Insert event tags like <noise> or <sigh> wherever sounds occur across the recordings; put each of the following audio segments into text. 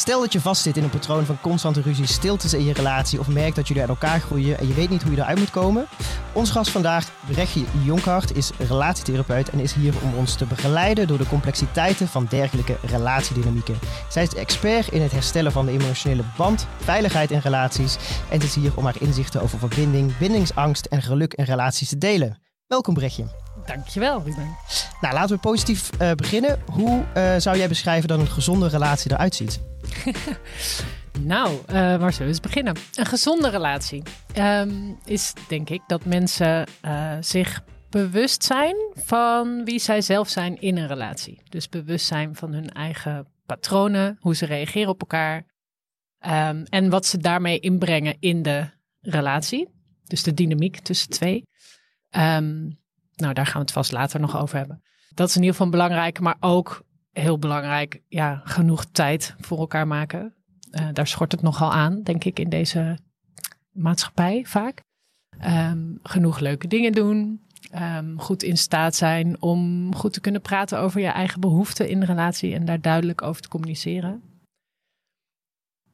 Stel dat je vastzit in een patroon van constante ruzie, stiltes in je relatie of merkt dat jullie uit elkaar groeien en je weet niet hoe je eruit moet komen. Ons gast vandaag, Brechtje Jonkhart, is relatietherapeut en is hier om ons te begeleiden door de complexiteiten van dergelijke relatiedynamieken. Zij is expert in het herstellen van de emotionele band, veiligheid in relaties en is hier om haar inzichten over verbinding, bindingsangst en geluk in relaties te delen. Welkom Brechtje. Dankjewel, Ruben. Nou, laten we positief uh, beginnen. Hoe uh, zou jij beschrijven dat een gezonde relatie eruit ziet? <laughs> nou, uh, waar zullen we eens beginnen? Een gezonde relatie um, is, denk ik, dat mensen zich bewust zijn van wie zij zelf zijn in een relatie. Dus bewust zijn van hun eigen patronen, hoe ze reageren op elkaar um, en wat ze daarmee inbrengen in de relatie. Dus de dynamiek tussen twee. Um, nou, daar gaan we het vast later nog over hebben. Dat is in ieder geval belangrijk, maar ook heel belangrijk, ja, genoeg tijd voor elkaar maken. Uh, daar schort het nogal aan, denk ik, in deze maatschappij vaak. Um, genoeg leuke dingen doen. Um, goed in staat zijn om goed te kunnen praten over je eigen behoeften in de relatie en daar duidelijk over te communiceren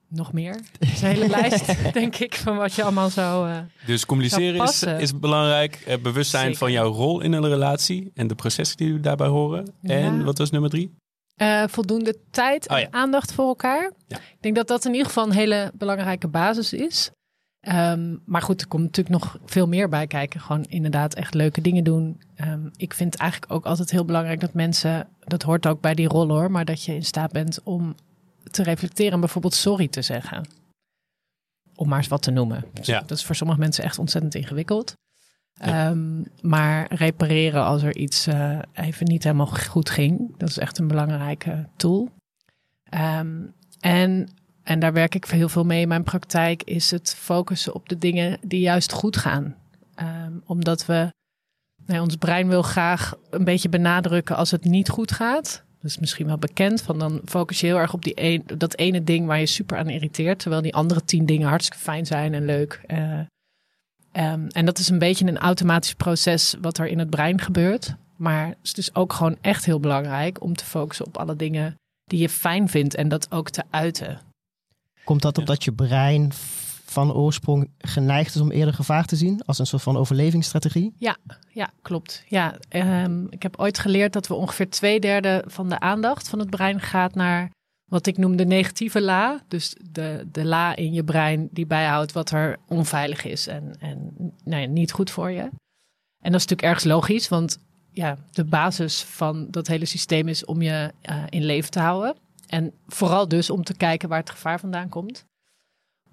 nog meer. Het is een hele lijst, <laughs> denk ik, van wat je allemaal zo. Uh, dus communiceren is, is belangrijk. Uh, bewustzijn van jouw rol in een relatie en de processen die daarbij horen. En wat was nummer drie? Uh, voldoende tijd en oh, aandacht voor elkaar. Ja. Ik denk dat dat in ieder geval een hele belangrijke basis is. Um, maar goed, er komt natuurlijk nog veel meer bij kijken. Gewoon inderdaad echt leuke dingen doen. Um, ik vind eigenlijk ook altijd heel belangrijk dat mensen, dat hoort ook bij die rol hoor, maar dat je in staat bent om te reflecteren en bijvoorbeeld sorry te zeggen. Om maar eens wat te noemen. Dus ja. Dat is voor sommige mensen echt ontzettend ingewikkeld. Um, maar repareren als er iets uh, even niet helemaal goed ging, dat is echt een belangrijke tool. Um, en, en daar werk ik heel veel mee in mijn praktijk, is het focussen op de dingen die juist goed gaan. Um, omdat we, nee, ons brein wil graag een beetje benadrukken als het niet goed gaat. Dat is misschien wel bekend. Van dan focus je heel erg op die een, dat ene ding waar je super aan irriteert. Terwijl die andere tien dingen hartstikke fijn zijn en leuk. Uh, um, en dat is een beetje een automatisch proces wat er in het brein gebeurt. Maar het is dus ook gewoon echt heel belangrijk om te focussen op alle dingen die je fijn vindt en dat ook te uiten. Komt dat omdat je brein van oorsprong geneigd is om eerder gevaar te zien als een soort van overlevingsstrategie? Ja, ja klopt. Ja, um, ik heb ooit geleerd dat we ongeveer twee derde van de aandacht van het brein gaat naar wat ik noem de negatieve la. Dus de, de la in je brein die bijhoudt wat er onveilig is en, en nou ja, niet goed voor je. En dat is natuurlijk ergens logisch, want ja, de basis van dat hele systeem is om je uh, in leven te houden. En vooral dus om te kijken waar het gevaar vandaan komt.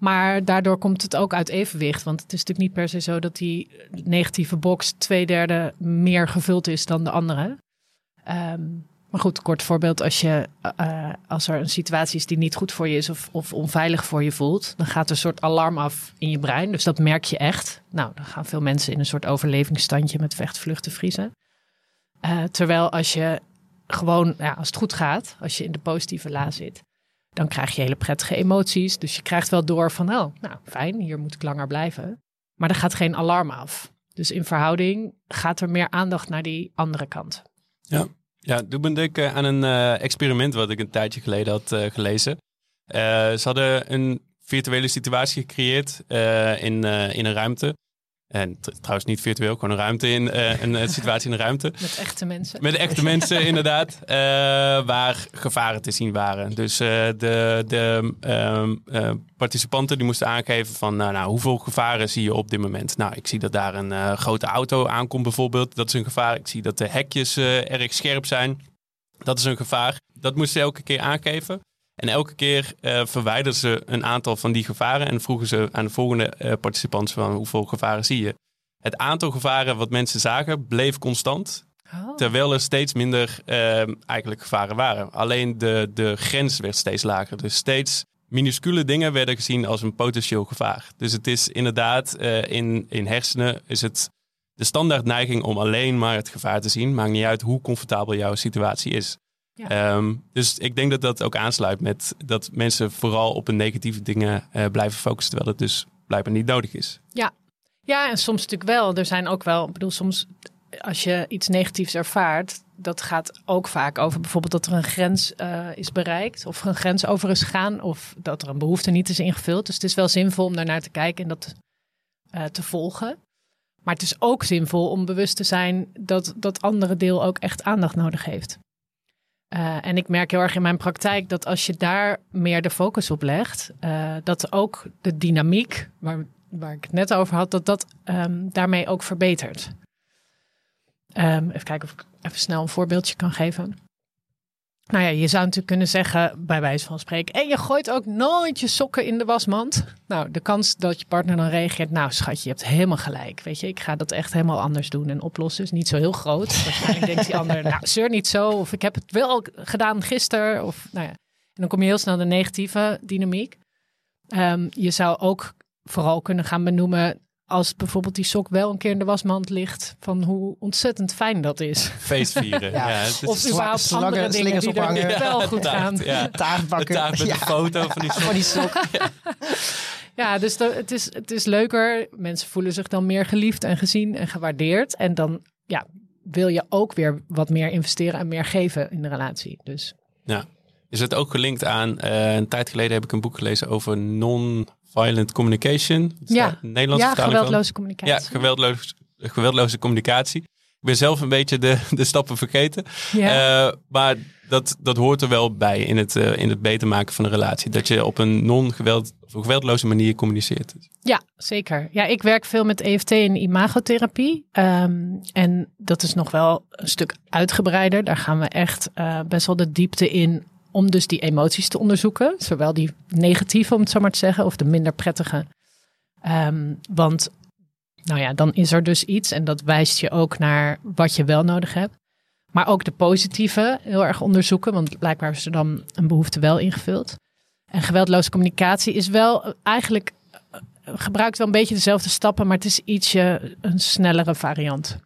Maar daardoor komt het ook uit evenwicht. Want het is natuurlijk niet per se zo dat die negatieve box twee derde meer gevuld is dan de andere. Um, maar goed, kort voorbeeld, als, je, uh, als er een situatie is die niet goed voor je is of, of onveilig voor je voelt, dan gaat er een soort alarm af in je brein. Dus dat merk je echt. Nou, dan gaan veel mensen in een soort overlevingsstandje met vecht, vluchten, vriezen. Uh, terwijl als je gewoon, ja, als het goed gaat, als je in de positieve la zit, dan krijg je hele prettige emoties. Dus je krijgt wel door van, oh, nou fijn, hier moet ik langer blijven. Maar er gaat geen alarm af. Dus in verhouding gaat er meer aandacht naar die andere kant. Ja, ja doe me denken aan een uh, experiment wat ik een tijdje geleden had uh, gelezen. Uh, ze hadden een virtuele situatie gecreëerd in, in een ruimte. En trouwens niet virtueel, gewoon een ruimte in, uh, een, situatie in een ruimte. <laughs> Met echte mensen. Met echte mensen, <laughs> inderdaad. Uh, waar gevaren te zien waren. Dus uh, de, de ehm, participanten die moesten aangeven van nou, nou, hoeveel gevaren zie je op dit moment. Nou, ik zie dat daar een grote auto aankomt bijvoorbeeld. Dat is een gevaar. Ik zie dat de hekjes erg scherp zijn. Dat is een gevaar. Dat moesten ze elke keer aangeven. En elke keer uh, verwijderden ze een aantal van die gevaren en vroegen ze aan de volgende uh, participanten van hoeveel gevaren zie je. Het aantal gevaren wat mensen zagen bleef constant, oh. terwijl er steeds minder uh, eigenlijk gevaren waren. Alleen de, de grens werd steeds lager. Dus steeds minuscule dingen werden gezien als een potentieel gevaar. Dus het is inderdaad uh, in, in hersenen is het de standaard neiging om alleen maar het gevaar te zien. Maakt niet uit hoe comfortabel jouw situatie is. Um, dus ik denk dat dat ook aansluit met dat mensen vooral op een negatieve dingen uh, blijven focussen, terwijl het dus blijkbaar niet nodig is. Ja. ja, en soms natuurlijk wel. Er zijn ook wel, ik bedoel, soms als je iets negatiefs ervaart, dat gaat ook vaak over bijvoorbeeld dat er een grens uh, is bereikt of er een grens over is gegaan of dat er een behoefte niet is ingevuld. Dus het is wel zinvol om daarnaar te kijken en dat uh, te volgen. Maar het is ook zinvol om bewust te zijn dat dat andere deel ook echt aandacht nodig heeft. Uh, en ik merk heel erg in mijn praktijk dat als je daar meer de focus op legt, uh, dat ook de dynamiek, waar, waar ik het net over had, dat dat um, daarmee ook verbetert. Um, even kijken of ik even snel een voorbeeldje kan geven. Nou ja, je zou natuurlijk kunnen zeggen, bij wijze van spreken, en je gooit ook nooit je sokken in de wasmand. Nou, de kans dat je partner dan reageert, nou schatje, je hebt helemaal gelijk. Weet je, ik ga dat echt helemaal anders doen en oplossen. Is niet zo heel groot. <laughs> Waarschijnlijk denkt die ander, nou zeur niet zo, of ik heb het wel gedaan gisteren. Of, nou ja. En dan kom je heel snel de negatieve dynamiek. Um, je zou ook vooral kunnen gaan benoemen, als bijvoorbeeld die sok wel een keer in de wasmand ligt, van hoe ontzettend fijn dat is. Feestvieren. <laughs> ja. ja het is of überhaupt slangen, andere dingen die ophangen. er wel goed gaan. Ja. <laughs> Taartbakken. Taart met ja. een foto van die <laughs> sok. Van die sok. ja. dus de, het, is, het is leuker. Mensen voelen zich dan meer geliefd en gezien en gewaardeerd. En dan ja, wil je ook weer wat meer investeren en meer geven in de relatie. Dus. Ja. Is het ook gelinkt aan, uh, een tijd geleden heb ik een boek gelezen over non Violent Communication. Ja, Nederlandse ja geweldloze communicatie. Ja, geweldloze, geweldloze communicatie. Ik ben zelf een beetje de, <laughs> de stappen vergeten. Ja. Uh, maar dat, dat hoort er wel bij in het, uh, in het beter maken van een relatie. Dat je op een non-geweld of geweldloze manier communiceert. Ja, zeker. Ja, ik werk veel met EFT en imagotherapie. Um, en dat is nog wel een stuk uitgebreider. Daar gaan we echt uh, best wel de diepte in om dus die emoties te onderzoeken. Zowel die negatieve, om het zo maar te zeggen, of de minder prettige. Um, want, nou ja, dan is er dus iets en dat wijst je ook naar wat je wel nodig hebt. Maar ook de positieve heel erg onderzoeken, want blijkbaar is er dan een behoefte wel ingevuld. En geweldloze communicatie is wel eigenlijk, eh, gebruikt wel een beetje dezelfde stappen, maar het is ietsje een snellere variant.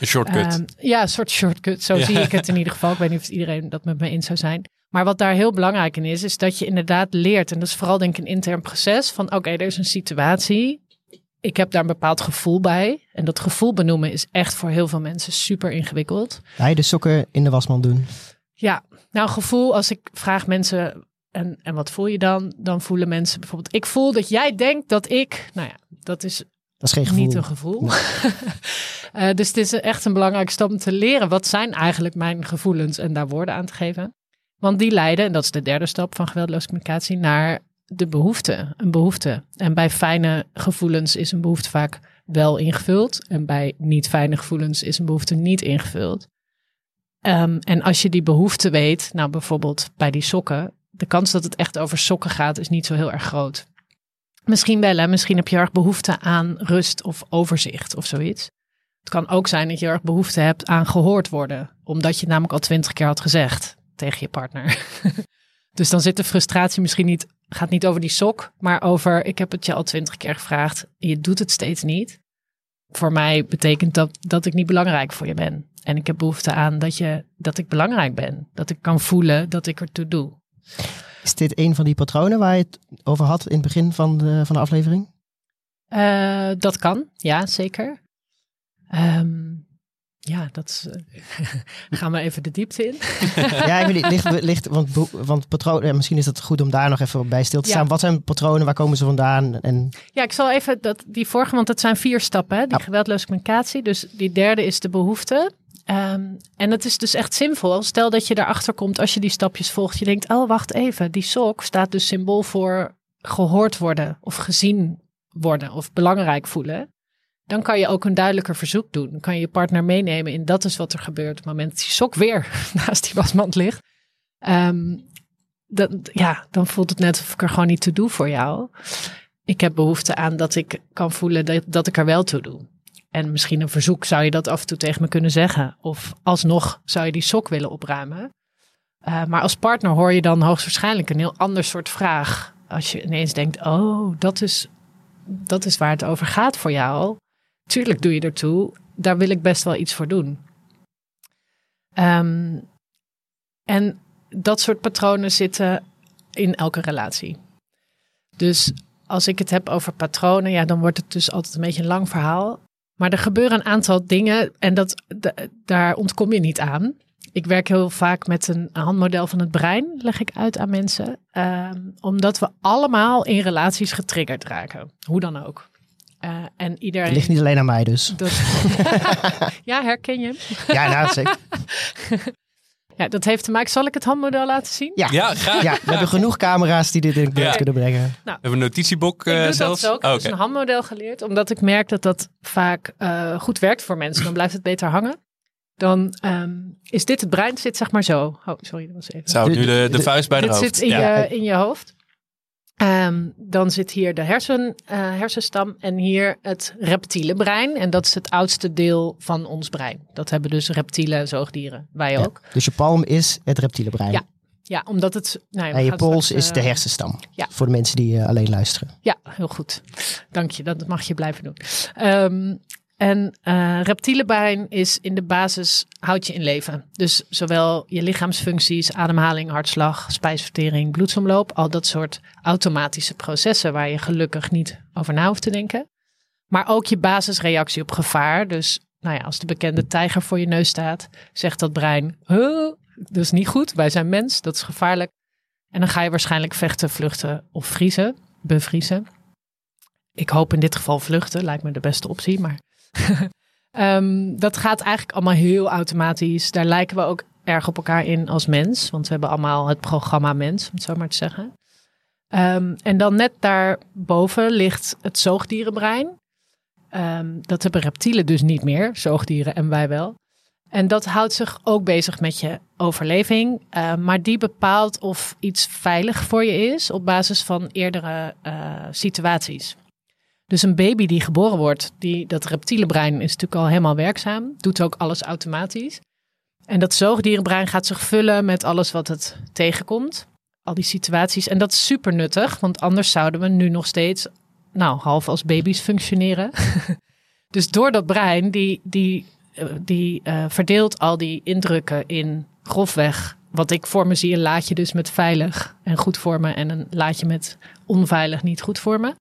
Een shortcut. Um, ja, een soort shortcut. Zo zie ik het in ieder geval. Ik weet niet of iedereen dat met me eens zou zijn. Maar wat daar heel belangrijk in is, is dat je inderdaad leert. En dat is vooral denk ik een intern proces van oké, er is een situatie. Ik heb daar een bepaald gevoel bij. En dat gevoel benoemen is echt voor heel veel mensen super ingewikkeld. Ga de sokken in de wasmand doen? Ja, nou gevoel, als ik vraag mensen en, en wat voel je dan? Dan voelen mensen bijvoorbeeld, ik voel dat jij denkt dat ik, nou ja, dat is, dat is geen gevoel. niet een gevoel. uh, <laughs> dus het is echt een belangrijke stap om te leren, wat zijn eigenlijk mijn gevoelens en daar woorden aan te geven. Want die leiden, en dat is de derde stap van geweldloze communicatie, naar de behoefte. Een behoefte. En bij fijne gevoelens is een behoefte vaak wel ingevuld. En bij niet fijne gevoelens is een behoefte niet ingevuld. Um, en als je die behoefte weet, nou bijvoorbeeld bij die sokken, de kans dat het echt over sokken gaat, is niet zo heel erg groot. Misschien wel, misschien heb je erg behoefte aan rust of overzicht of zoiets. Het kan ook zijn dat je erg behoefte hebt aan gehoord worden, omdat je het namelijk al twintig keer had gezegd tegen je partner. <laughs> dus dan zit de frustratie misschien niet, gaat niet over die sok, maar over ik heb het je al twintig keer gevraagd, je doet het steeds niet. Voor mij betekent dat dat ik niet belangrijk voor je ben. En ik heb behoefte aan dat, je, dat ik belangrijk ben. Dat ik kan voelen dat ik ertoe doe. Is dit een van die patronen waar je het over had in het begin van de, van de aflevering? Uh, dat kan, ja, zeker. Um, ja, dat uh, gaan we even de diepte in. <laughs> ja, ik weet niet, ligt, ligt, want, want patronen, misschien is het goed om daar nog even bij stil te staan. Wat zijn patronen, waar komen ze vandaan? En... Ja, ik zal even dat, die vorige, want dat zijn vier stappen, hè? die ja. geweldloze communicatie. Dus die derde is de behoefte. Um, en het is dus echt zinvol. Stel dat je erachter komt als je die stapjes volgt. Je denkt, oh wacht even, die sok staat dus symbool voor gehoord worden of gezien worden of belangrijk voelen dan kan je ook een duidelijker verzoek doen. Dan kan je je partner meenemen in dat is wat er gebeurt op het moment dat die sok weer <laughs> naast die wasmand ligt. Um, dat, ja, dan voelt het net of ik er gewoon niet toe doe voor jou. Ik heb behoefte aan dat ik kan voelen dat, dat ik er wel toe doe. En misschien een verzoek zou je dat af en toe tegen me kunnen zeggen. Of alsnog zou je die sok willen opruimen. Uh, maar als partner hoor je dan hoogstwaarschijnlijk een heel ander soort vraag. Als je ineens denkt, oh, dat is, dat is waar het over gaat voor jou tuurlijk doe je ertoe. Daar wil ik best wel iets voor doen. Um, en dat soort patronen zitten in elke relatie. Dus als ik het heb over patronen, ja, dan wordt het dus altijd een beetje een lang verhaal. Maar er gebeuren een aantal dingen en dat, daar ontkom je niet aan. Ik werk heel vaak met een handmodel van het brein, leg ik uit aan mensen. Ehm, omdat we allemaal in relaties getriggerd raken. Hoe dan ook. Uh, en iedereen... Het ligt niet alleen aan mij dus. <laughs> ja, herken je Ja, nou zeker. <laughs> ja, dat heeft te maken. Zal ik het handmodel laten zien? Ja, ja graag. Ja, we hebben genoeg camera's die dit in beeld kunnen brengen. Nou, we hebben een notitieboek uh, ik zelfs. Dat ook. Oh, okay. dus een handmodel geleerd, omdat ik merk dat dat vaak uh, goed werkt voor mensen. Dan blijft het beter hangen dan um, is dit het brein, zit zeg maar zo. Oh, sorry, dat was even. Zou nu de, de, vuist bij de hoofd? Dit zit in, je, in je hoofd. Um, dan zit hier de hersen, uh, hersenstam en hier het reptiele brein. En dat is het oudste deel van ons brein. Dat hebben dus reptiele zoogdieren. Wij ja, ook. Dus je palm is het reptiele brein. Ja, ja omdat het. Nou ja, en je pols straks, is de eh, hersenstam. Ja. Voor de mensen die uh, alleen luisteren. Ja, heel goed. Dank je. Dat mag je blijven doen. Um, en uh, reptiele brein is in de basis houdt je in leven. Dus zowel je lichaamsfuncties, ademhaling, hartslag, spijsvertering, bloedsomloop, al dat soort automatische processen waar je gelukkig niet over na hoeft te denken. Maar ook je basisreactie op gevaar. Dus nou ja, als de bekende tijger voor je neus staat, zegt dat brein, huh, dat is niet goed, wij zijn mens, dat is gevaarlijk. En dan ga je waarschijnlijk vechten, vluchten of vriezen, bevriezen. Ik hoop in dit geval vluchten, lijkt me de beste optie, maar um, <laughs> dat gaat eigenlijk allemaal heel automatisch. Daar lijken we ook erg op elkaar in als mens. Want we hebben allemaal het programma mens, om het zo maar te zeggen. Um, en dan net daarboven ligt het zoogdierenbrein. Um, dat hebben reptielen dus niet meer, zoogdieren en wij wel. En dat houdt zich ook bezig met je overleving. Uh, maar die bepaalt of iets veilig voor je is op basis van eerdere uh, situaties. Dus een baby die geboren wordt, die, dat reptiele brein is natuurlijk al helemaal werkzaam. Doet ook alles automatisch. En dat zoogdierenbrein gaat zich vullen met alles wat het tegenkomt. Al die situaties. En dat is super nuttig, want anders zouden we nu nog steeds, nou, half als baby's functioneren. <laughs> dus door dat brein, die, die, eh, die uh, verdeelt al die indrukken in grofweg. Wat ik voor me zie, een laadje dus met veilig en goed voor me. En een laadje met onveilig, niet goed voor me.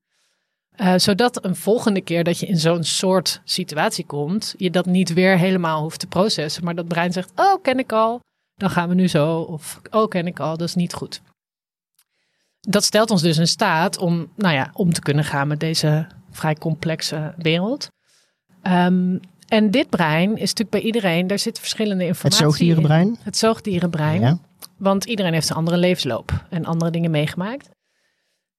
Uh, zodat een volgende keer dat je in zo'n soort situatie komt, je dat niet weer helemaal hoeft te processen. Maar dat brein zegt: Oh, ken ik al, dan gaan we nu zo. Of Oh, ken ik al, dat is niet goed. Dat stelt ons dus in staat om, nou ja, om te kunnen gaan met deze vrij complexe wereld. Um, en dit brein is natuurlijk bij iedereen, daar zit verschillende informatie Het zoogdierenbrein? In. Het zoogdierenbrein. Ja. Want iedereen heeft een andere levensloop en andere dingen meegemaakt.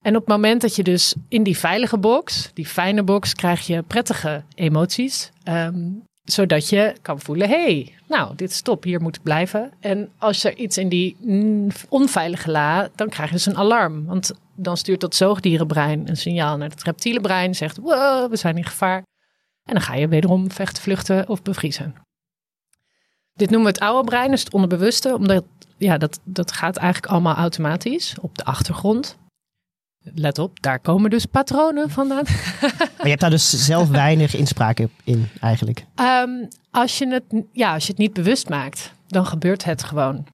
En op het moment dat je dus in die veilige box, die fijne box, krijg je prettige emoties. Um, zodat je kan voelen, hey, nou, dit is top, hier moet ik blijven. En als er iets in die onveilige la, dan krijg je dus een alarm. Want dan stuurt dat zoogdierenbrein een signaal naar het reptiele brein. Zegt, wow, we zijn in gevaar. En dan ga je wederom vechten, vluchten of bevriezen. Dit noemen we het oude brein, dus het onderbewuste. Omdat ja, dat, dat gaat eigenlijk allemaal automatisch op de achtergrond. Let op, daar komen dus patronen vandaan. Maar je hebt daar dus zelf <laughs> weinig inspraak in, eigenlijk. Um, als, je het, ja, als je het niet bewust maakt, dan gebeurt het gewoon.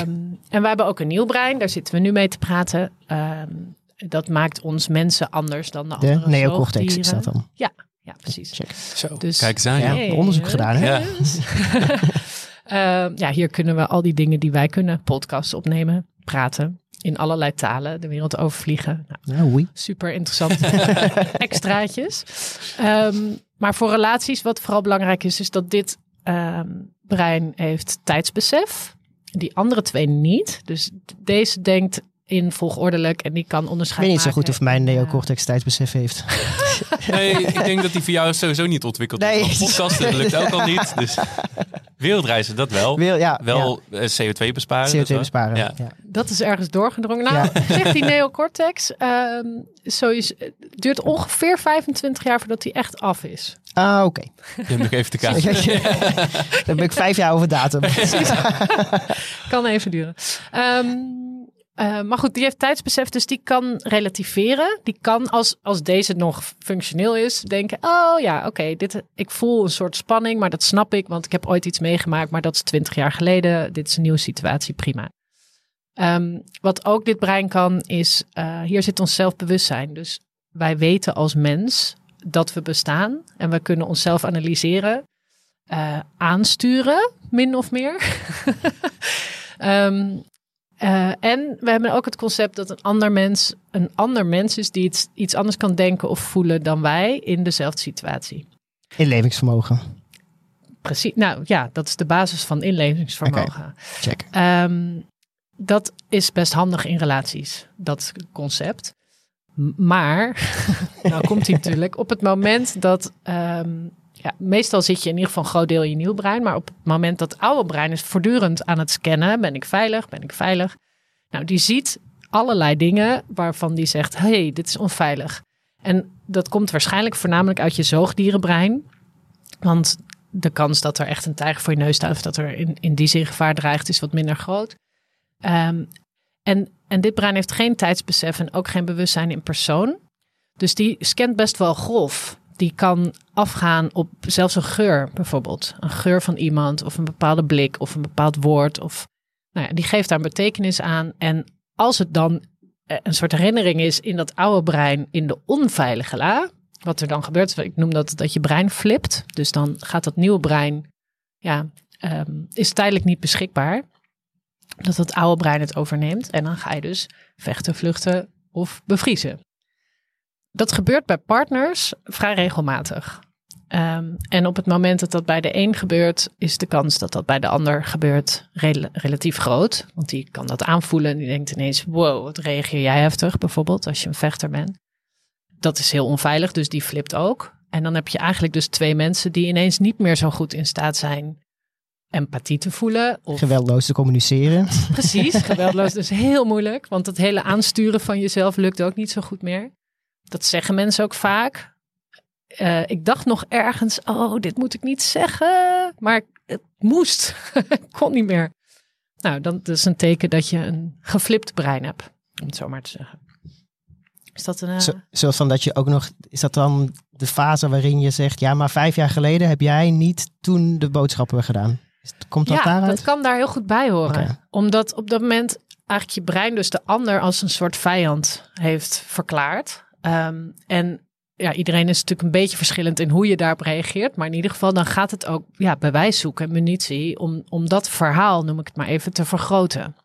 Um, en we hebben ook een nieuw brein, daar zitten we nu mee te praten. Um, dat maakt ons mensen anders dan de, de andere neocortex is dat dan? Ja, ja precies. Check. Zo, dus, kijk eens aan. Ja, onderzoek gedaan. Hè? Ja. <laughs> ja, hier kunnen we al die dingen die wij kunnen, podcasts opnemen, praten in allerlei talen de wereld overvliegen. Nou, Super interessant. <laughs> <laughs> Extraatjes. Um, maar voor relaties, wat vooral belangrijk is, is dat dit um, brein heeft tijdsbesef. Die andere twee niet. Dus deze denkt in volgordelijk en die kan onderscheiden. Ik weet niet zo goed of mijn neocortex tijdsbesef heeft. nee, ik denk dat die voor jou sowieso niet ontwikkeld nee. is. Podcasten lukt ook al niet. Dus <laughs> wereldreizen, dat wel. Ja, wel eh, CO2 besparen. CO2 besparen, ja. Dat is ergens doorgedrongen. Nou, <laughs> zegt die neocortex, um, sowieso, het duurt ongeveer 25 jaar voordat hij echt af is. Ah, oké. Okay. Je hebt nog even te kijken. Dan ben ik vijf jaar over datum. <laughs> kan even duren. Um, uh, maar goed, die heeft tijdsbesef, dus die kan relativeren. Die kan, als, als deze nog functioneel is, denken: Oh ja, oké, dit ik voel een soort spanning, maar dat snap ik, want ik heb ooit iets meegemaakt, maar dat is twintig jaar geleden. Dit is een nieuwe situatie, prima. Um, wat ook dit brein kan, is: uh, hier zit ons zelfbewustzijn. Dus wij weten als mens dat we bestaan en we kunnen onszelf analyseren, uh, aansturen, min of meer. um, <laughs> uh, en we hebben ook het concept dat een ander mens een ander mens is die iets, iets anders kan denken of voelen dan wij in dezelfde situatie. Inlevingsvermogen. Precies. Nou ja, dat is de basis van inlevingsvermogen. Okay. Check. Um, dat is best handig in relaties, dat concept. Maar, <laughs> nou komt hij natuurlijk, op het moment dat, um, ja, meestal zit je in ieder geval een groot deel in je nieuw brein, maar op het moment dat het oude brein is voortdurend aan het scannen, ben ik veilig, ben ik veilig. Nou, die ziet allerlei dingen waarvan die zegt, hey, dit is onveilig. En dat komt waarschijnlijk voornamelijk uit je zoogdierenbrein. Want de kans dat er echt een tijger voor je neus staat of dat er in, in die zin gevaar dreigt, is wat minder groot. Um, en, en dit brein heeft geen tijdsbesef en ook geen bewustzijn in persoon. Dus die scant best wel grof. Die kan afgaan op zelfs een geur bijvoorbeeld. Een geur van iemand of een bepaalde blik of een bepaald woord. Of, nou ja, die geeft daar een betekenis aan. En als het dan eh, een soort herinnering is in dat oude brein in de onveilige la. Wat er dan gebeurt, ik noem dat dat je brein flipt. Dus dan gaat dat nieuwe brein, ja, um, is tijdelijk niet beschikbaar dat het oude brein het overneemt. En dan ga je dus vechten, vluchten of bevriezen. Dat gebeurt bij partners vrij regelmatig. Um, en op het moment dat dat bij de een gebeurt, is de kans dat dat bij de ander gebeurt relatief groot. Want die kan dat aanvoelen en die denkt ineens: wow, wat reageer jij heftig, bijvoorbeeld als je een vechter bent. Dat is heel onveilig, dus die flipt ook. En dan heb je eigenlijk dus twee mensen die ineens niet meer zo goed in staat zijn empathie te voelen. Of... Geweldloos te communiceren. Precies, geweldloos. Dus heel moeilijk, want het hele aansturen van jezelf lukt ook niet zo goed meer. Dat zeggen mensen ook vaak. Uh, ik dacht nog ergens, oh, dit moet ik niet zeggen. Maar het moest. <laughs> kon niet meer. Nou, dan dat is een teken dat je een geflipt brein hebt, om het zo maar te zeggen. Is dat een... Uh... Zo, zoals van dat je ook nog... Is dat dan de fase waarin je zegt... Ja, maar vijf jaar geleden heb jij niet toen de boodschappen gedaan? Komt dat ja, dat kan daar heel goed bij horen. Omdat op dat moment eigenlijk je brein dus de ander als een soort vijand heeft verklaard. Ehm, en ja, iedereen is natuurlijk een beetje verschillend in hoe je daarop reageert. Maar in ieder geval, dan gaat het ook ja, bewijs zoeken en munitie om, om dat verhaal, noem ik het maar even, te vergroten.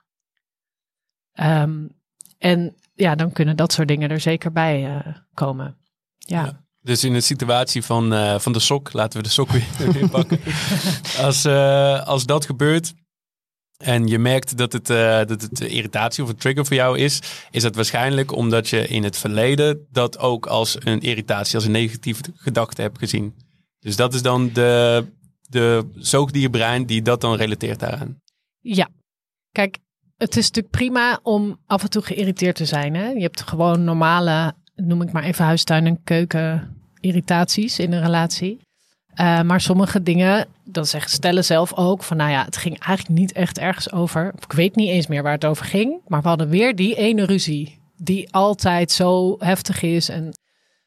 Um, en ja, dan kunnen dat soort dingen er zeker bij uh, komen. ja. Dus in een situatie van, uh, van de sok, laten we de sok weer <laughs> pakken. <laughs> Als, uh, als dat gebeurt en je merkt dat het, uh, dat het irritatie of een trigger voor jou is, is dat waarschijnlijk omdat je in het verleden dat ook als een irritatie, als een negatieve gedachte hebt gezien. Dus dat is dan de, de zoogdierbrein die dat dan relateert daaraan. Ja, kijk, het is natuurlijk prima om af en toe geïrriteerd te zijn. Hè? Je hebt gewoon normale, noem ik maar even huistuin en keuken irritaties in een relatie. Uh, maar sommige dingen, dan zeggen stellen zelf ook van, nou ja, het ging eigenlijk niet echt ergens over. ik weet niet eens meer waar het over ging, maar we hadden weer die ene ruzie die altijd zo heftig is. En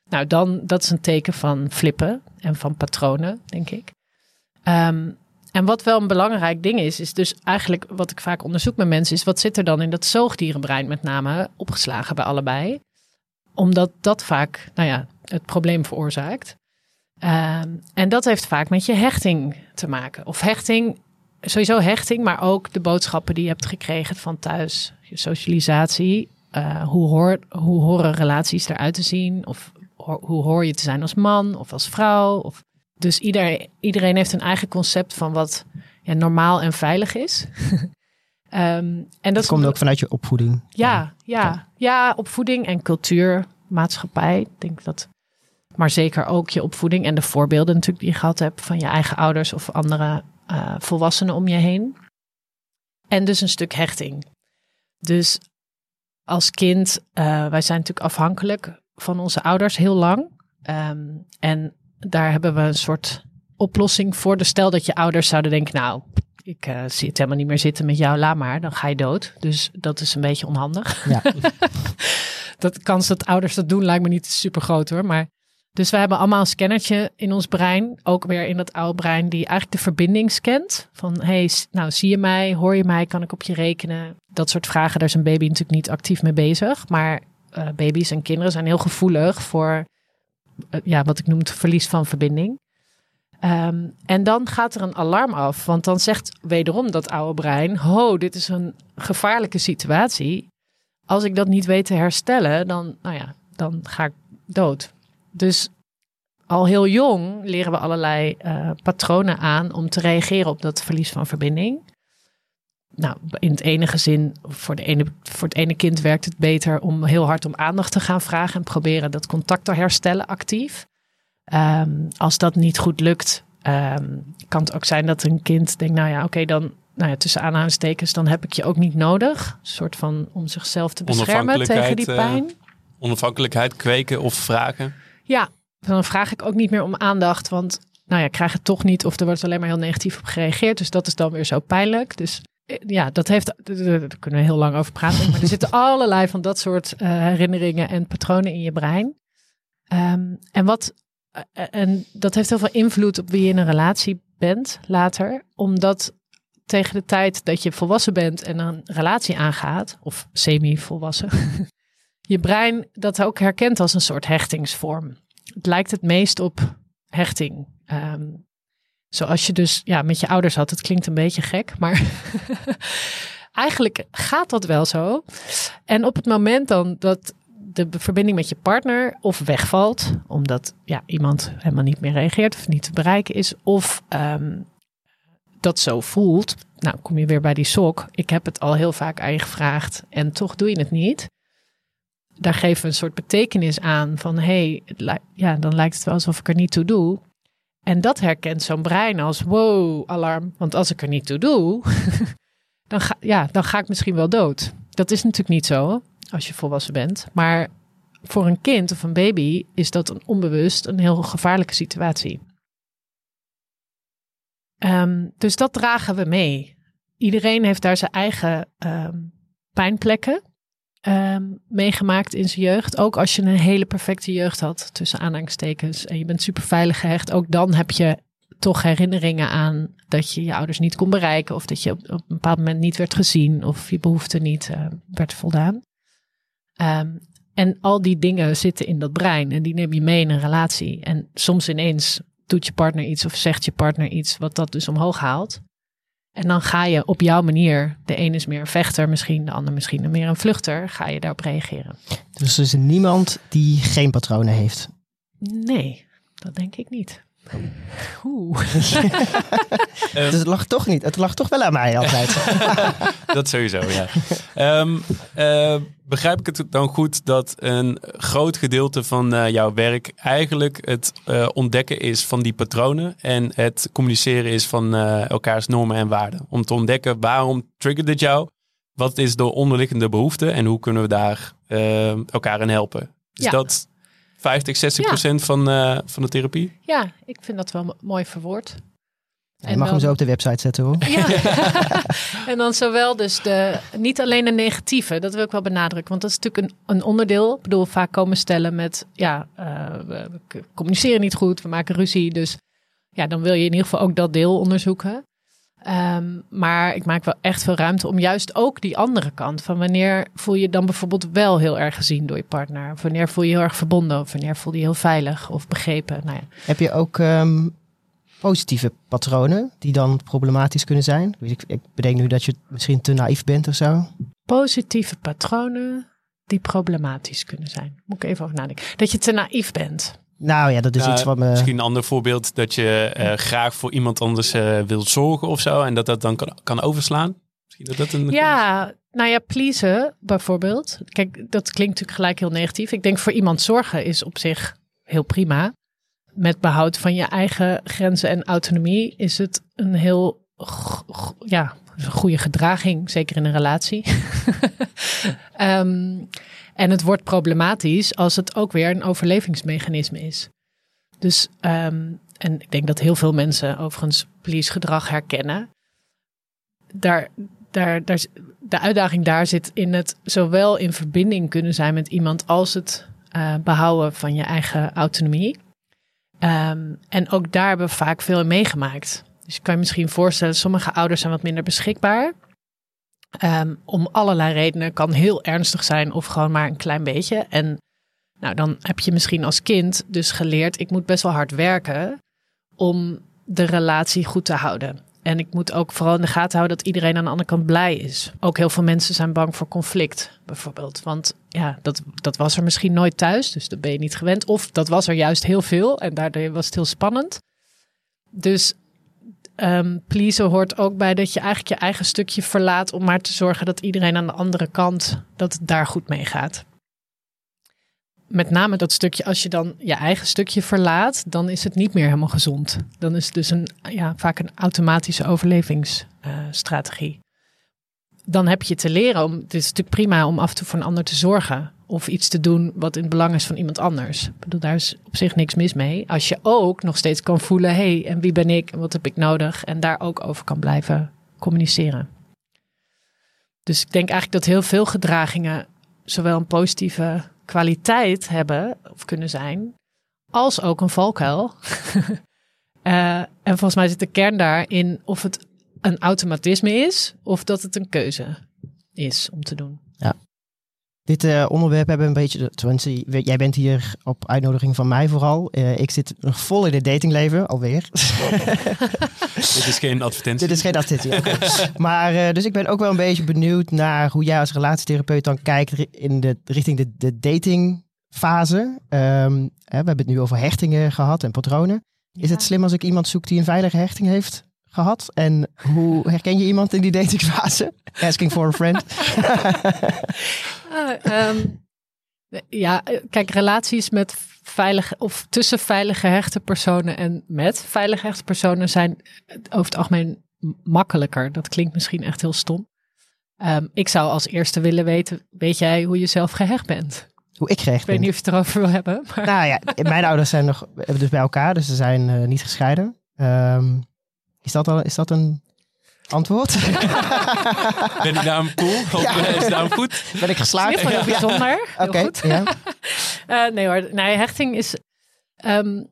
nou, dan dat is een teken van flippen en van patronen, denk ik. Um, en wat wel een belangrijk ding is, is dus eigenlijk wat ik vaak onderzoek met mensen, is wat zit er dan in dat zoogdierenbrein met name opgeslagen bij allebei omdat dat vaak, nou ja, het probleem veroorzaakt. Ehm, en dat heeft vaak met je hechting te maken. Of hechting, sowieso hechting, maar ook de boodschappen die je hebt gekregen van thuis. Je socialisatie. Uh, hoe, hoor, hoe horen relaties eruit te zien? Of hoe hoor je te zijn als man of als vrouw? Of, dus ieder, iedereen heeft een eigen concept van wat ja, normaal en veilig is. Um, <laughs> en dat, komt ook vanuit je opvoeding. Ja, ja, ja, opvoeding en cultuur, maatschappij. Ik denk dat, maar zeker ook je opvoeding en de voorbeelden natuurlijk die je gehad hebt van je eigen ouders of andere uh, volwassenen om je heen. En dus een stuk hechting. Dus als kind, uh, wij zijn natuurlijk afhankelijk van onze ouders heel lang. Um, en daar hebben we een soort oplossing voor. Dus stel dat je ouders zouden denken, nou, ik uh, zit helemaal niet meer zitten met jou, laat maar, dan ga je dood. Dus dat is een beetje onhandig. Ja. <laughs> dat kans dat ouders dat doen lijkt me niet super groot hoor. Maar dus we hebben allemaal een scannertje in ons brein, ook weer in dat oude brein, die eigenlijk de verbinding scant. Van hey, nou zie je mij, hoor je mij, kan ik op je rekenen? Dat soort vragen, daar is een baby natuurlijk niet actief mee bezig. Maar uh, baby's en kinderen zijn heel gevoelig voor ja, wat ik noem het verlies van verbinding. Ehm, en dan gaat er een alarm af, want dan zegt wederom dat oude brein: Ho, dit is een gevaarlijke situatie. Als ik dat niet weet te herstellen, dan, nou ja, dan ga ik dood. Dus al heel jong leren we allerlei uh, patronen aan om te reageren op dat verlies van verbinding. Nou, in het ene gezin, voor, de ene, voor het ene kind werkt het beter om heel hard om aandacht te gaan vragen en proberen dat contact te herstellen actief. Um, als dat niet goed lukt, um, kan het ook zijn dat een kind denkt, nou ja, oké, dan nou ja, tussen aanhalingstekens, dan heb ik je ook niet nodig. Een soort van om zichzelf te beschermen tegen die pijn. Uh, onafhankelijkheid kweken of vragen. Ja, dan vraag ik ook niet meer om aandacht, want nou ja, ik krijg het toch niet of er wordt alleen maar heel negatief op gereageerd. Dus dat is dan weer zo pijnlijk. Dus eh, ja, dat heeft, daar kunnen we heel lang over praten. Maar er <laughs> zitten allerlei van dat soort uh, herinneringen en patronen in je brein. Um, en, wat, uh, en dat heeft heel veel invloed op wie je in een relatie bent later. Omdat tegen de tijd dat je volwassen bent en een relatie aangaat, of semi-volwassen, <laughs> je brein dat ook herkent als een soort hechtingsvorm het lijkt het meest op hechting. Um, zoals je dus ja, met je ouders had. Het klinkt een beetje gek, maar <laughs> eigenlijk gaat dat wel zo. En op het moment dan dat de verbinding met je partner of wegvalt, omdat ja, iemand helemaal niet meer reageert of niet te bereiken is, of um, dat zo voelt, nou kom je weer bij die sok. Ik heb het al heel vaak aan je gevraagd en toch doe je het niet daar geven we een soort betekenis aan van hé, hey, ja, dan lijkt het wel alsof ik er niet toe doe. En dat herkent zo'n brein als wow, alarm. Want als ik er niet toe doe, <laughs> dan, ga, ja, dan ga ik misschien wel dood. Dat is natuurlijk niet zo als je volwassen bent. Maar voor een kind of een baby is dat een onbewust een heel gevaarlijke situatie. Um, dus dat dragen we mee. Iedereen heeft daar zijn eigen um, pijnplekken um, meegemaakt in zijn jeugd. Ook als je een hele perfecte jeugd had, tussen aanhalingstekens, en je bent super veilig gehecht, ook dan heb je toch herinneringen aan dat je je ouders niet kon bereiken, of dat je op, een bepaald moment niet werd gezien, of je behoefte niet uh, werd voldaan. Um, en al die dingen zitten in dat brein en die neem je mee in een relatie. En soms ineens doet je partner iets of zegt je partner iets wat dat dus omhoog haalt. En dan ga je op jouw manier, de een is meer een vechter misschien, de ander misschien meer een vluchter, ga je daarop reageren. Dus er is niemand die geen patronen heeft? Nee, dat denk ik niet. Oeh. <laughs> dus het lag toch niet. Het lag toch wel aan mij altijd. <laughs> dat sowieso, ja. Um, begrijp ik het dan goed dat een groot gedeelte van uh, jouw werk eigenlijk het uh, ontdekken is van die patronen en het communiceren is van uh, elkaars normen en waarden? Om te ontdekken waarom triggert dit jou? Wat is de onderliggende behoefte en hoe kunnen we daar elkaar in helpen? Is ja. dat 50, 60 procent van, van de therapie? Ja, ik vind dat wel mooi verwoord. En je mag hem zo op de website zetten hoor. Ja. <laughs> <laughs> en dan zowel dus de, niet alleen de negatieve, dat wil ik wel benadrukken. Want dat is natuurlijk een, een onderdeel. Ik bedoel, vaak komen stellen met, ja, uh, we, we, communiceren niet goed, we maken ruzie. Dus ja, dan wil je in ieder geval ook dat deel onderzoeken. Um, maar ik maak wel echt veel ruimte om juist ook die andere kant. Van wanneer voel je dan bijvoorbeeld wel heel erg gezien door je partner? Of wanneer voel je heel erg verbonden? Of wanneer voel je je heel veilig of begrepen? Nou ja. Heb je ook um, positieve patronen die dan problematisch kunnen zijn? Ik, ik bedenk nu dat je misschien te naïef bent of zo. Positieve patronen die problematisch kunnen zijn. Moet ik even over nadenken. Dat je te naïef bent. Nou ja, dat is iets wat me. Misschien een ander voorbeeld dat je uh, graag voor iemand anders uh, wilt zorgen of zo. En dat dat dan kan, kan overslaan. Misschien dat dat een. Ja, nou ja, pleasen bijvoorbeeld. Kijk, dat klinkt natuurlijk gelijk heel negatief. Ik denk voor iemand zorgen is op zich heel prima met behoud van je eigen grenzen en autonomie is het een heel ja, goede gedraging, zeker in een relatie. um, <laughs> en het wordt problematisch als het ook weer een overlevingsmechanisme is. Dus, um, en ik denk dat heel veel mensen overigens please gedrag herkennen. Daar, daar, daar, de uitdaging daar zit in het zowel in verbinding kunnen zijn met iemand als het uh, behouden van je eigen autonomie. Um, en ook daar hebben we vaak veel in meegemaakt. Dus je kan je misschien voorstellen, sommige ouders zijn wat minder beschikbaar. Um, om allerlei redenen. Kan heel ernstig zijn of gewoon maar een klein beetje. En Nou, dan heb je misschien als kind dus geleerd, ik moet best wel hard werken om de relatie goed te houden. En ik moet ook vooral in de gaten houden dat iedereen aan de andere kant blij is. Ook heel veel mensen zijn bang voor conflict, bijvoorbeeld. Want ja, dat, dat was er misschien nooit thuis, dus dat ben je niet gewend. Of dat was er juist heel veel en daardoor was het heel spannend. Dus um, pleasen hoort ook bij dat je eigenlijk je eigen stukje verlaat om maar te zorgen dat iedereen aan de andere kant, dat daar goed mee gaat met name dat stukje, als je dan je eigen stukje verlaat, dan is het niet meer helemaal gezond. Dan is het dus een, ja, vaak een automatische overlevingsstrategie. dan heb je te leren om, het is natuurlijk prima om af en toe voor een ander te zorgen. Of iets te doen wat in het belang is van iemand anders. Ik bedoel, daar is op zich niks mis mee. Als je ook nog steeds kan voelen, hey, en wie ben ik en wat heb ik nodig? En daar ook over kan blijven communiceren. Dus ik denk eigenlijk dat heel veel gedragingen zowel een positieve kwaliteit hebben of kunnen zijn, als ook een valkuil. uh, <laughs> en volgens mij zit de kern daarin of het een automatisme is of dat het een keuze is om te doen. Ja. Dit uh, onderwerp hebben een beetje, tenminste, jij bent hier op uitnodiging van mij vooral. Uh, ik zit nog vol in het datingleven, alweer. <laughs> Dit is geen advertentie. Dit is geen advertentie. <laughs> maar uh, dus ik ben ook wel een beetje benieuwd naar hoe jij als relatietherapeut dan kijkt in de, richting de, de datingfase. Um, hè, we hebben het nu over hechtingen gehad en patronen. Ja. Is het slim als ik iemand zoek die een veilige hechting heeft gehad? En hoe herken je iemand in die datingfase? Asking for a friend. uh, <laughs> um, ja, kijk, relaties met veilige of tussen veilige gehechte personen en met veilige gehechte personen zijn over het algemeen makkelijker. Dat klinkt misschien echt heel stom. Um, ik zou als eerste willen weten, weet jij hoe je zelf gehecht bent? Hoe ik gehecht ben? Ik weet niet of je het erover wil hebben. Maar... Nou ja, mijn ouders zijn nog dus bij elkaar, dus ze zijn uh, niet gescheiden. Um, is, dat al, is dat een antwoord? <laughs> ben ik daarom cool? Of ja. is daarom goed? Ben ik geslaagd? Heel bijzonder. Oké, okay, ja. uh, <laughs> nee hoor, nee, hechting is, um,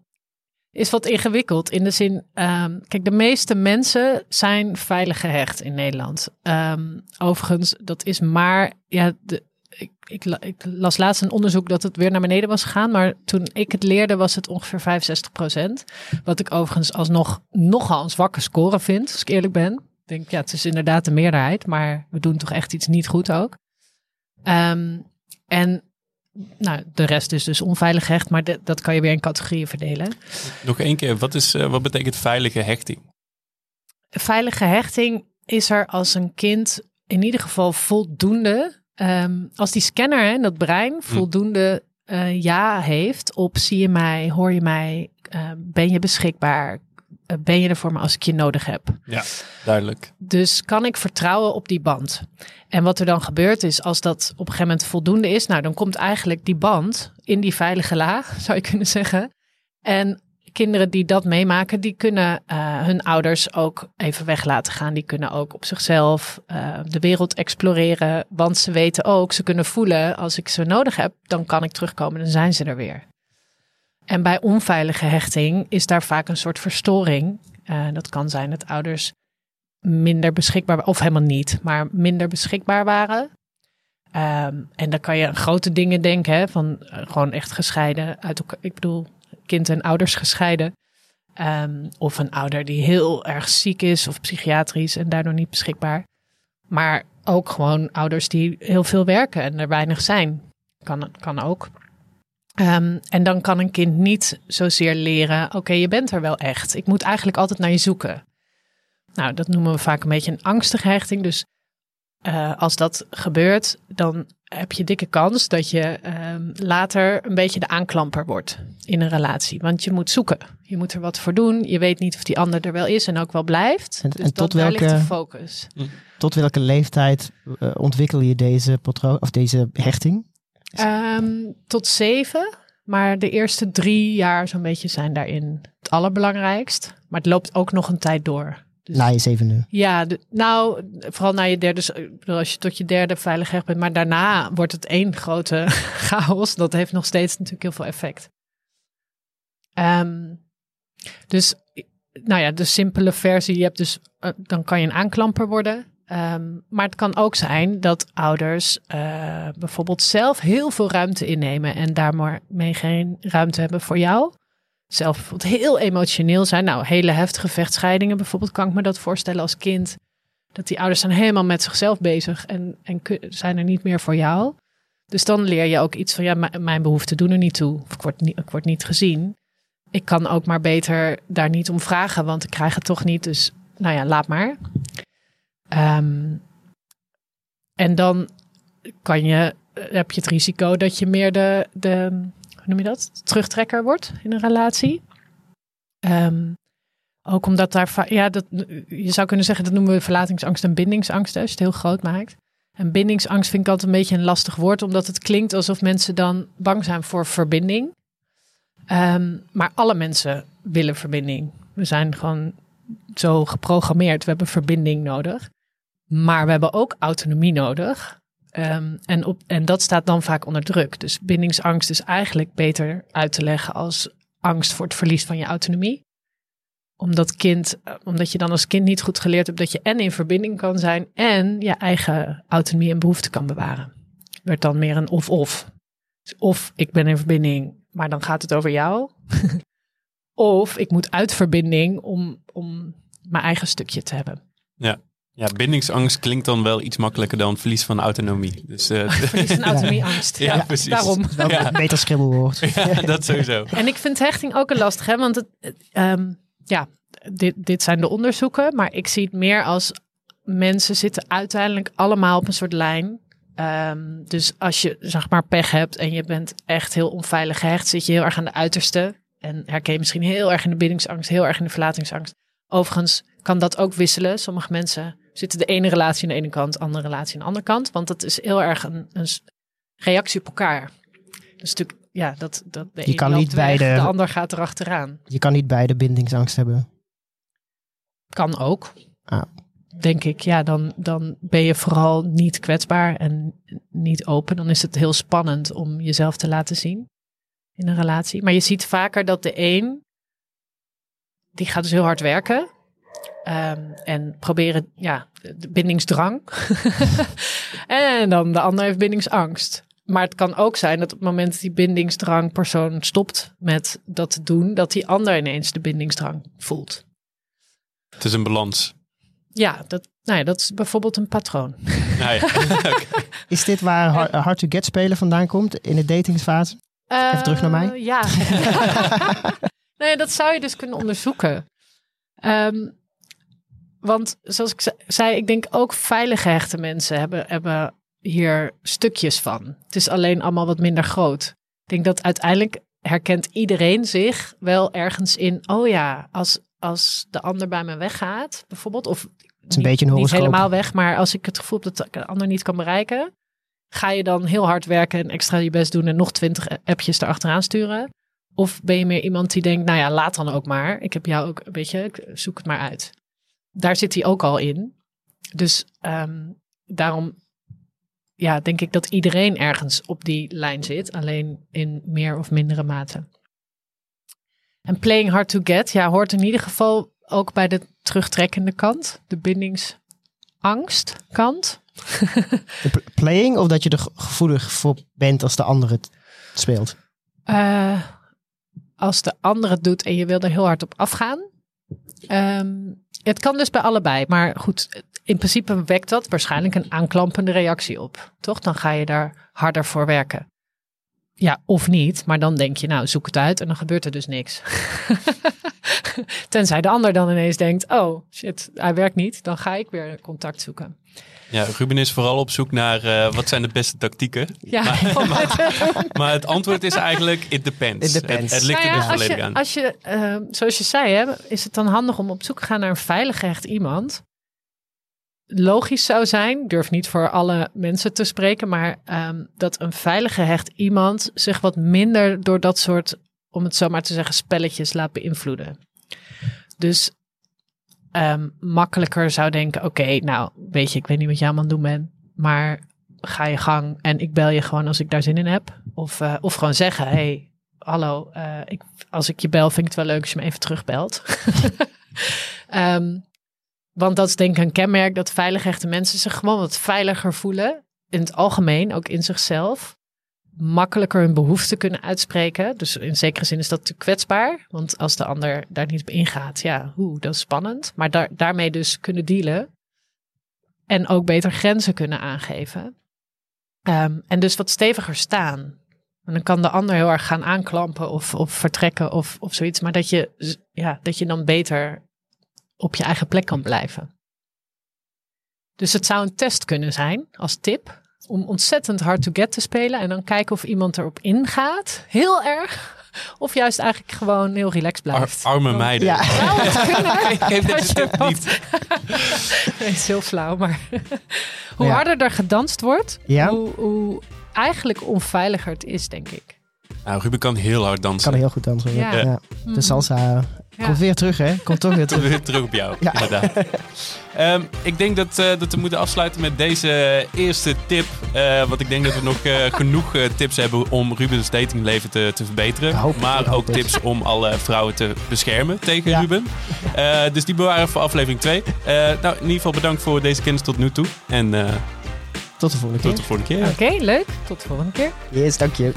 is wat ingewikkeld. In de zin, um, kijk, de meeste mensen zijn veilig gehecht in Nederland. Um, overigens, dat is maar, ja, de, ik, ik, ik, las laatst een onderzoek dat het weer naar beneden was gegaan. Maar toen ik het leerde was het ongeveer 65 procent. Wat ik overigens alsnog nogal een zwakke score vind, als ik eerlijk ben. Ik denk, ja, het is inderdaad de meerderheid. Maar we doen toch echt iets niet goed ook. Um, en nou, de rest is dus onveilig gehecht. Maar de, dat kan je weer in categorieën verdelen. Nog één keer, wat, is, uh, wat betekent veilige hechting? Veilige hechting is er als een kind in ieder geval voldoende Um, als die scanner en dat brein hm. voldoende uh, ja heeft op zie je mij, hoor je mij, uh, ben je beschikbaar, uh, ben je er voor me als ik je nodig heb. Ja, duidelijk. Dus kan ik vertrouwen op die band? En wat er dan gebeurt is, als dat op een gegeven moment voldoende is, nou dan komt eigenlijk die band in die veilige laag, <laughs> zou je kunnen zeggen. En kinderen die dat meemaken, die kunnen uh, hun ouders ook even weg laten gaan. Die kunnen ook op zichzelf uh, de wereld exploreren. Want ze weten ook, ze kunnen voelen, als ik ze nodig heb, dan kan ik terugkomen, dan zijn ze er weer. En bij onveilige hechting is daar vaak een soort verstoring. Uh, dat kan zijn dat ouders minder beschikbaar, of helemaal niet, maar minder beschikbaar waren. Um, en dan kan je aan grote dingen denken, hè, van gewoon echt gescheiden uit elkaar. Ik bedoel, kind en ouders gescheiden. Um, of een ouder die heel erg ziek is of psychiatrisch en daardoor niet beschikbaar. Maar ook gewoon ouders die heel veel werken en er weinig zijn. Kan, kan ook. Um, en dan kan een kind niet zozeer leren: oké, je bent er wel echt. Ik moet eigenlijk altijd naar je zoeken. Nou, dat noemen we vaak een beetje een angstige hechting. Dus uh, als dat gebeurt, dan heb je dikke kans dat je um, later een beetje de aanklamper wordt in een relatie. Want je moet zoeken. Je moet er wat voor doen. Je weet niet of die ander er wel is en ook wel blijft. En, dus en tot welke, ligt de focus. Tot welke leeftijd uh, ontwikkel je deze patroon of deze hechting? Um, tot zeven. Maar de eerste drie jaar zo'n beetje zijn daarin het allerbelangrijkst. Maar het loopt ook nog een tijd door. Dus, na je zevende? Ja, de, nou, vooral na je derde, als je tot je derde veilig hecht bent. Maar daarna wordt het één grote <laughs> chaos. Dat heeft nog steeds natuurlijk heel veel effect. Um, dus, nou ja, de simpele versie. Je hebt dus, uh, dan kan je een aanklamper worden. Ehm, maar het kan ook zijn dat ouders uh, bijvoorbeeld zelf heel veel ruimte innemen en daarmee geen ruimte hebben voor jou. Zelf bijvoorbeeld heel emotioneel zijn. Nou, hele heftige vechtscheidingen bijvoorbeeld kan ik me dat voorstellen als kind. Dat die ouders zijn helemaal met zichzelf bezig en, en zijn er niet meer voor jou. Dus dan leer je ook iets van, ja, mijn behoeften doen er niet toe. Of ik word niet, ik word niet gezien. Ik kan ook maar beter daar niet om vragen, want ik krijg het toch niet. Dus nou ja, laat maar. Um, en dan kan je, heb je het risico dat je meer de, de noem je dat? Terugtrekker wordt in een relatie. Um, ook omdat daar, ja, dat, je zou kunnen zeggen, dat noemen we verlatingsangst en bindingsangst, als je het heel groot maakt. En bindingsangst vind ik altijd een beetje een lastig woord, omdat het klinkt alsof mensen dan bang zijn voor verbinding. Um, maar alle mensen willen verbinding. We zijn gewoon zo geprogrammeerd. We hebben verbinding nodig. Maar we hebben ook autonomie nodig. Um, en, op, en dat staat dan vaak onder druk. Dus bindingsangst is eigenlijk beter uit te leggen als angst voor het verlies van je autonomie. Omdat, kind, eh, omdat je dan als kind niet goed geleerd hebt dat je en in verbinding kan zijn en je eigen autonomie en behoefte kan bewaren. Werd dan meer een of-of. Dus of ik ben in verbinding, maar dan gaat het over jou. <laughs> of ik moet uit verbinding om, om mijn eigen stukje te hebben. Ja. Ja, bindingsangst klinkt dan wel iets makkelijker dan verlies van autonomie. Dus, uh, <laughs> verlies van autonomieangst. <laughs> Ja, ja, precies. Daarom. ja. een beter. <laughs> Ja, dat sowieso. En ik vind hechting ook een lastig, hè? want het, um, ja, dit, dit zijn de onderzoeken, maar ik zie het meer als mensen zitten uiteindelijk allemaal op een soort lijn. Um, dus als je zeg maar pech hebt en je bent echt heel onveilig gehecht, zit je heel erg aan de uiterste. En herken je misschien heel erg in de bindingsangst, heel erg in de verlatingsangst. Overigens kan dat ook wisselen. Sommige mensen zitten de ene relatie aan de ene kant, de andere relatie aan de andere kant. Want dat is heel erg een, een reactie op elkaar. Dus natuurlijk, ja, dat, dat de je kan niet beide, de ander gaat erachteraan. Je kan niet beide bindingsangst hebben. Kan ook. Ah. Denk ik, ja, dan, dan ben je vooral niet kwetsbaar en niet open. Dan is het heel spannend om jezelf te laten zien in een relatie. Maar je ziet vaker dat de een, die gaat dus heel hard werken. Um, en proberen, ja, de bindingsdrang. <laughs> en dan de ander heeft bindingsangst. Maar het kan ook zijn dat op het moment dat die bindingsdrang persoon stopt met dat te doen, dat die ander ineens de bindingsdrang voelt. Het is een balans. Ja, dat, nou ja, dat is bijvoorbeeld een patroon. <laughs> Nou ja. <laughs> Is dit waar Hard to Get spelen vandaan komt in de datingsfase? Even terug naar mij. Eh, ja. nou ja, dat zou je dus kunnen onderzoeken. Um, want zoals ik zei, ik denk ook veilig gehechte mensen hebben, hebben hier stukjes van. Het is alleen allemaal wat minder groot. Ik denk dat uiteindelijk herkent iedereen zich wel ergens in. Oh ja, als, als de ander bij me weggaat, bijvoorbeeld. Of het is een beetje een niet helemaal weg, maar als ik het gevoel heb dat de ander niet kan bereiken, ga je dan heel hard werken en extra je best doen en nog twintig appjes erachteraan sturen? Of ben je meer iemand die denkt, nou ja, laat dan ook maar. Ik heb jou ook, een beetje, ik zoek het maar uit daar zit hij ook al in. Dus um, daarom ja, denk ik dat iedereen ergens op die lijn zit, alleen in meer of mindere mate. En playing hard to get, ja, hoort in ieder geval ook bij de terugtrekkende kant, de bindingsangstkant. kant. <laughs> playing of dat je er gevoelig voor bent als de ander het speelt? Uh, als de ander het doet en je wil er heel hard op afgaan. Um, het kan dus bij allebei. Maar goed, in principe wekt dat waarschijnlijk een aanklampende reactie op. Toch? Dan ga je daar harder voor werken. Ja, of niet. Maar dan denk je, nou, zoek het uit en dan gebeurt er dus niks. <laughs> Tenzij de ander dan ineens denkt, oh shit, hij werkt niet. Dan ga ik weer contact zoeken. Ja, Ruben is vooral op zoek naar uh, wat zijn de beste tactieken. Ja, <laughs> maar, maar, het antwoord is eigenlijk, it depends. It depends. Het, het ligt nou er dus volledig je, aan. Als je, uh, zoals je zei, hè, is het dan handig om op zoek te gaan naar een veilig gehecht iemand. Logisch zou zijn, durf niet voor alle mensen te spreken, maar um, dat een veilig gehecht iemand zich wat minder door dat soort, om het zo maar te zeggen, spelletjes laat beïnvloeden. Dus um, makkelijker zou denken: oké, nou, weet je, ik weet niet wat jij aan het doen bent, maar ga je gang en ik bel je gewoon als ik daar zin in heb. Of, uh, of gewoon zeggen: hey, hallo, uh, ik, als ik je bel, vind ik het wel leuk als je me even terugbelt. um, <laughs> Want dat is denk ik een kenmerk dat veilig echte mensen zich gewoon wat veiliger voelen. In het algemeen, ook in zichzelf. Makkelijker hun behoeften kunnen uitspreken. Dus in zekere zin is dat te kwetsbaar. Want als de ander daar niet op ingaat, ja, oeh, dat is spannend. Maar daar, daarmee dus kunnen dealen. En ook beter grenzen kunnen aangeven. Um, en dus wat steviger staan. En dan kan de ander heel erg gaan aanklampen of, of vertrekken of, of zoiets. Maar dat je, ja, dat je dan beter op je eigen plek kan blijven. Dus het zou een test kunnen zijn als tip om ontzettend hard to get te spelen en dan kijken of iemand erop ingaat. Heel erg. <laughs> Of juist eigenlijk gewoon heel relaxed blijft. arme meiden. Ja. <laughs> Ik geef deze tip niet. <laughs> nee, is heel flauw. Maar hoe harder er gedanst wordt, hoe, hoe eigenlijk onveiliger het is, denk ik. Nou, Ruben kan heel hard dansen. Kan heel goed dansen. Ja. ja. De salsa Komt weer terug, hè? Komt toch weer <laughs> terug. weer terug op jou, ja. inderdaad. um, <laughs> ik denk dat, uh, dat we moeten afsluiten met deze eerste tip. Uh, want ik denk dat we nog uh, genoeg tips hebben om Ruben's datingleven te, te verbeteren. maar ook tips om alle vrouwen te beschermen tegen ja. Ruben. dus die bewaren voor aflevering 2. nou, in ieder geval bedankt voor deze kennis tot nu toe. En tot de volgende keer. Tot de volgende keer. Oké, leuk. Tot de volgende keer. Yes, dank je.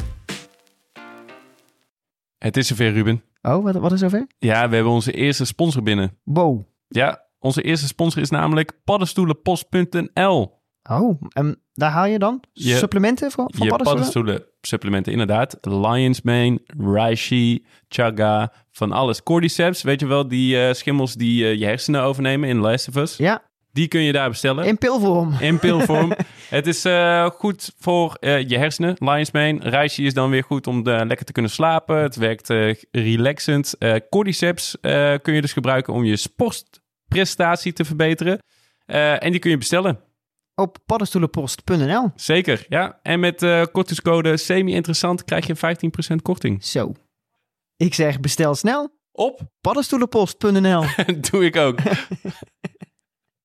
Het is zover, Ruben. Oh, wat, wat is zover? Ja, we hebben onze eerste sponsor binnen. Wow. Ja, onze eerste sponsor is namelijk paddenstoelenpost.nl. Oh, en daar haal je dan supplementen voor, voor je paddenstoelen? supplementen, inderdaad. Lion's Mane, Reishi, Chaga, van alles. Cordyceps, weet je wel, die uh, schimmels die uh, je hersenen overnemen in Last of Us. Ja. Die kun je daar bestellen. In pilvorm. In pilvorm. <laughs> het is uh, goed voor uh, je hersenen. Lion's Mane. Reishi is dan weer goed om de, lekker te kunnen slapen. Het werkt relaxend. Cordyceps kun je dus gebruiken om je sportprestatie te verbeteren. en die kun je bestellen. Op paddenstoelenpost.nl. Zeker, ja. En met kortingscode semi-interessant krijg je 15% korting. Zo. Ik zeg bestel snel. Op paddenstoelenpost.nl. <laughs> Doe ik ook. <laughs>